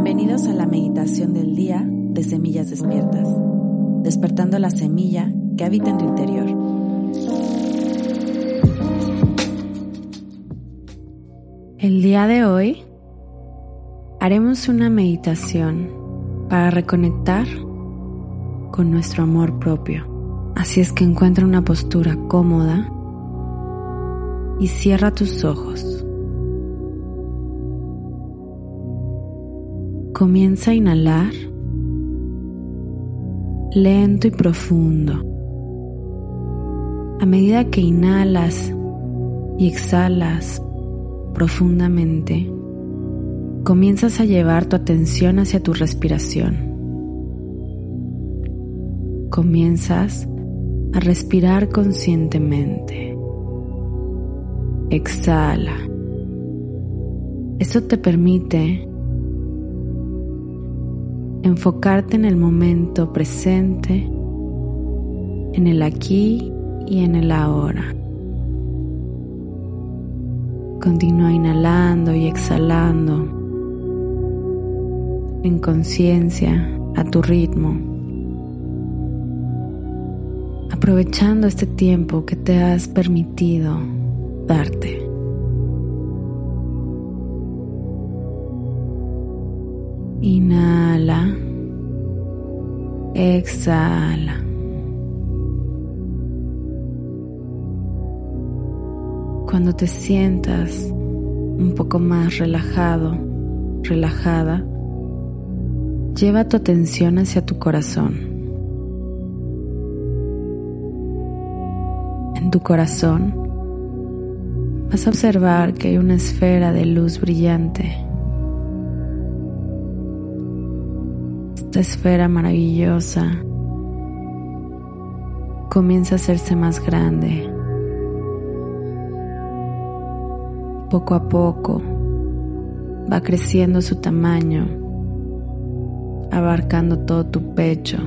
Bienvenidos a la meditación del día de Semillas Despiertas, despertando la semilla que habita en tu interior. El día de hoy haremos una meditación para reconectar con nuestro amor propio. Así es que encuentra una postura cómoda y cierra tus ojos. Comienza a inhalar lento y profundo. A medida que inhalas y exhalas profundamente, comienzas a llevar tu atención hacia tu respiración. Comienzas a respirar conscientemente. Exhala. Esto te permite enfocarte en el momento presente, en el aquí y en el ahora. Continúa inhalando y exhalando en conciencia a tu ritmo, aprovechando este tiempo que te has permitido darte. Inhala. Exhala. Cuando te sientas un poco más relajado, relajada, lleva tu atención hacia tu corazón. En tu corazón vas a observar que hay una esfera de luz brillante esta esfera maravillosa comienza a hacerse más grande. Poco a poco va creciendo su tamaño, abarcando todo tu pecho.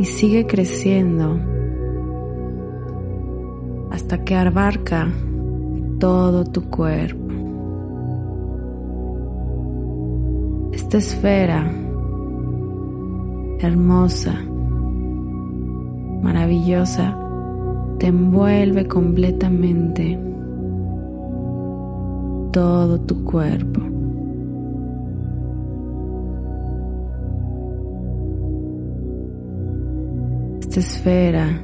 Y sigue creciendo hasta que abarca todo tu cuerpo. Esta esfera hermosa, maravillosa, te envuelve completamente todo tu cuerpo. Esta esfera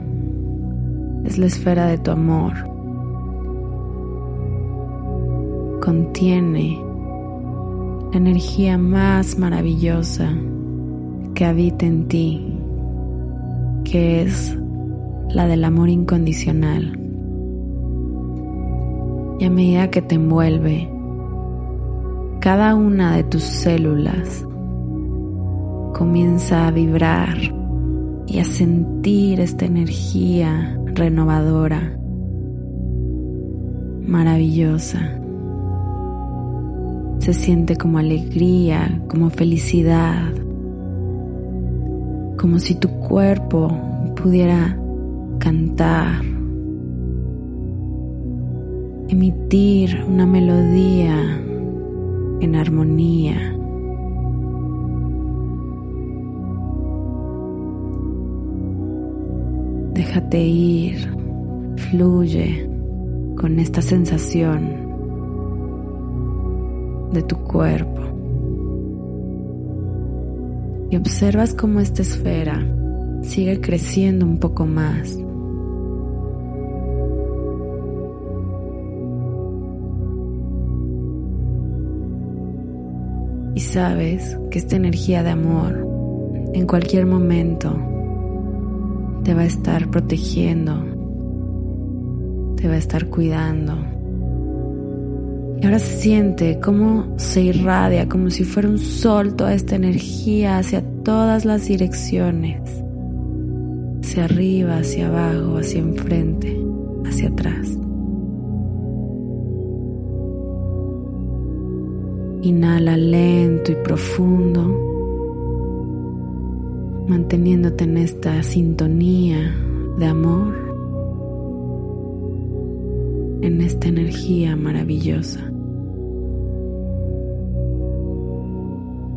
es la esfera de tu amor. Contiene la energía más maravillosa que habita en ti, que es la del amor incondicional. Y a medida que te envuelve, cada una de tus células comienza a vibrar y a sentir esta energía renovadora, maravillosa se siente como alegría, como felicidad, como si tu cuerpo pudiera cantar, emitir una melodía en armonía. Déjate ir, fluye con esta sensación de tu cuerpo. Y observas cómo esta esfera sigue creciendo un poco más. Y sabes que esta energía de amor en cualquier momento te va a estar protegiendo, te va a estar cuidando y ahora siente cómo se irradia como si fuera un sol toda esta energía hacia todas las direcciones. Hacia arriba, hacia abajo, hacia enfrente, hacia atrás. Inhala lento y profundo, manteniéndote en esta sintonía de amor. En esta energía maravillosa.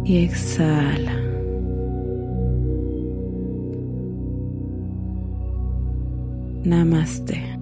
Y exhala. Namaste.